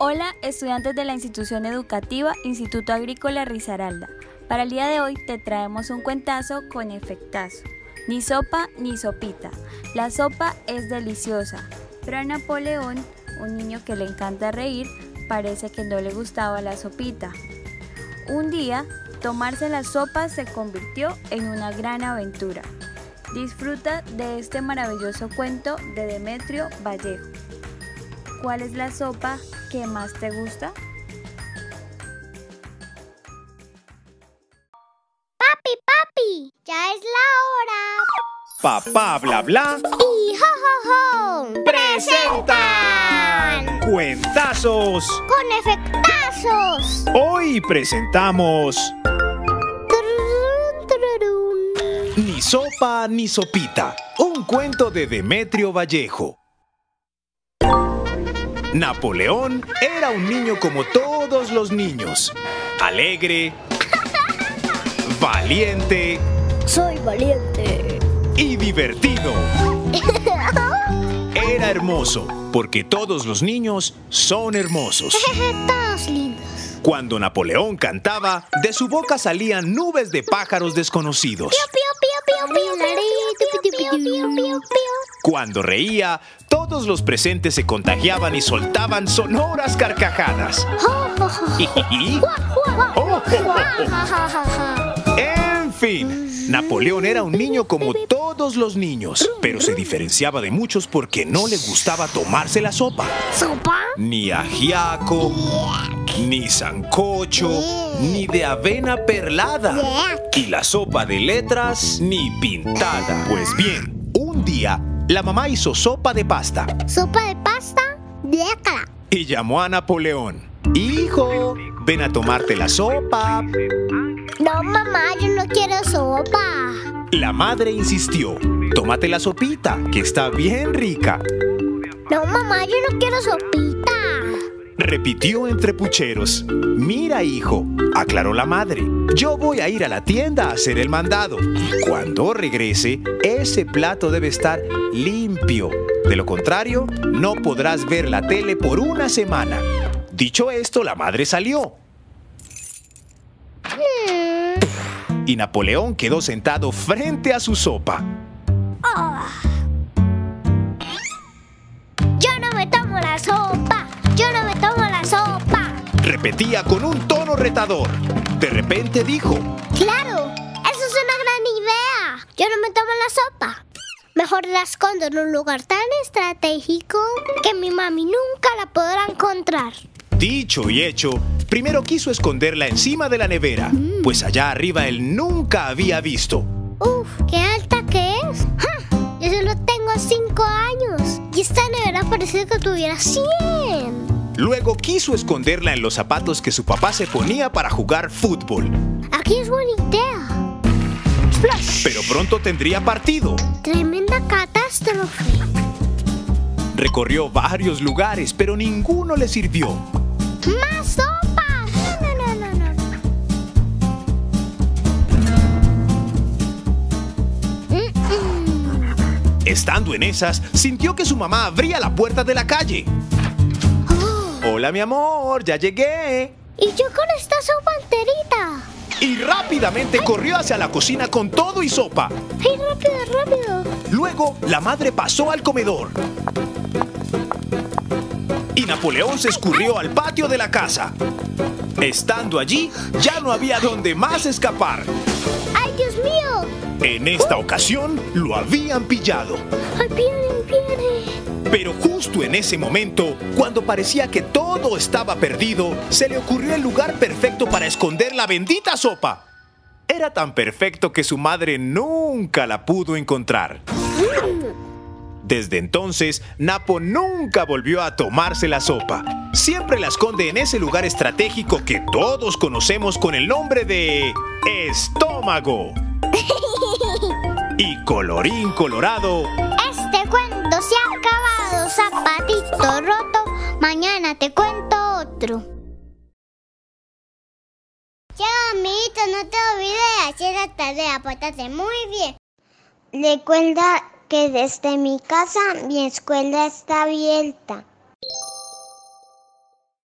Hola, estudiantes de la institución educativa Instituto Agrícola Risaralda. Para el día de hoy te traemos un cuentazo con efectazo. Ni sopa ni sopita. La sopa es deliciosa, pero a Napoleón, un niño que le encanta reír, parece que no le gustaba la sopita. Un día, tomarse la sopa se convirtió en una gran aventura. Disfruta de este maravilloso cuento de Demetrio Vallejo. ¿Cuál es la sopa que más te gusta? Papi, papi, ya es la hora. Papá bla bla Y jo, jo, jo. presentan cuentazos. Con efectazos. Hoy presentamos. Ni sopa ni sopita, un cuento de Demetrio Vallejo. Napoleón era un niño como todos los niños. Alegre, valiente. Soy valiente. Y divertido. Era hermoso, porque todos los niños son hermosos. todos lindos. Cuando Napoleón cantaba, de su boca salían nubes de pájaros desconocidos. Cuando reía, todos los presentes se contagiaban y soltaban sonoras carcajadas. Oh, ja, ja. En fin, Napoleón era un niño como todos los niños, pero se diferenciaba de muchos porque no le gustaba tomarse la sopa. ¿Sopa? Ni ajiaco, ni sancocho, ni de avena perlada. Y la sopa de letras, ni pintada. Pues bien, un día, la mamá hizo sopa de pasta ¿Sopa de pasta? Déjala. y llamó a Napoleón. Hijo, ven a tomarte la sopa. No, mamá, yo no quiero sopa. La madre insistió. Tómate la sopita, que está bien rica. No, mamá, yo no quiero sopita. Repitió entre pucheros. Mira, hijo, aclaró la madre. Yo voy a ir a la tienda a hacer el mandado. Cuando regrese, ese plato debe estar limpio. De lo contrario, no podrás ver la tele por una semana. Dicho esto, la madre salió. Y Napoleón quedó sentado frente a su sopa. Repetía con un tono retador. De repente dijo, Claro, eso es una gran idea. Yo no me tomo la sopa. Mejor la escondo en un lugar tan estratégico que mi mami nunca la podrá encontrar. Dicho y hecho, primero quiso esconderla encima de la nevera, pues allá arriba él nunca había visto. Uf, qué alta que es. ¡Ja! Yo solo tengo cinco años. Y esta nevera parece que tuviera 100. Luego quiso esconderla en los zapatos que su papá se ponía para jugar fútbol, Aquí es buena idea. Splash. pero pronto tendría partido. Tremenda catástrofe. Recorrió varios lugares, pero ninguno le sirvió. ¡Más sopa! No, no, no, no, no. Mm, mm. Estando en esas, sintió que su mamá abría la puerta de la calle. Hola mi amor, ya llegué. y yo con esta sopa enterita. Y rápidamente corrió hacia la cocina con todo y sopa. ¡Ay, rápido, rápido! Luego, la madre pasó al comedor. Y Napoleón se escurrió al patio de la casa. Estando allí, ya no había donde más escapar. ¡Ay, Dios mío! En esta ocasión, lo habían pillado. ¡Ay, viene, viene! Pero justo en ese momento, cuando parecía que todo estaba perdido, se le ocurrió el lugar perfecto para esconder la bendita sopa. Era tan perfecto que su madre nunca la pudo encontrar. Desde entonces, Napo nunca volvió a tomarse la sopa. Siempre la esconde en ese lugar estratégico que todos conocemos con el nombre de estómago. Y colorín colorado, Este cuento se ha no te olvides de hacer la tarea, pórtate muy bien. Recuerda que desde mi casa mi escuela está abierta.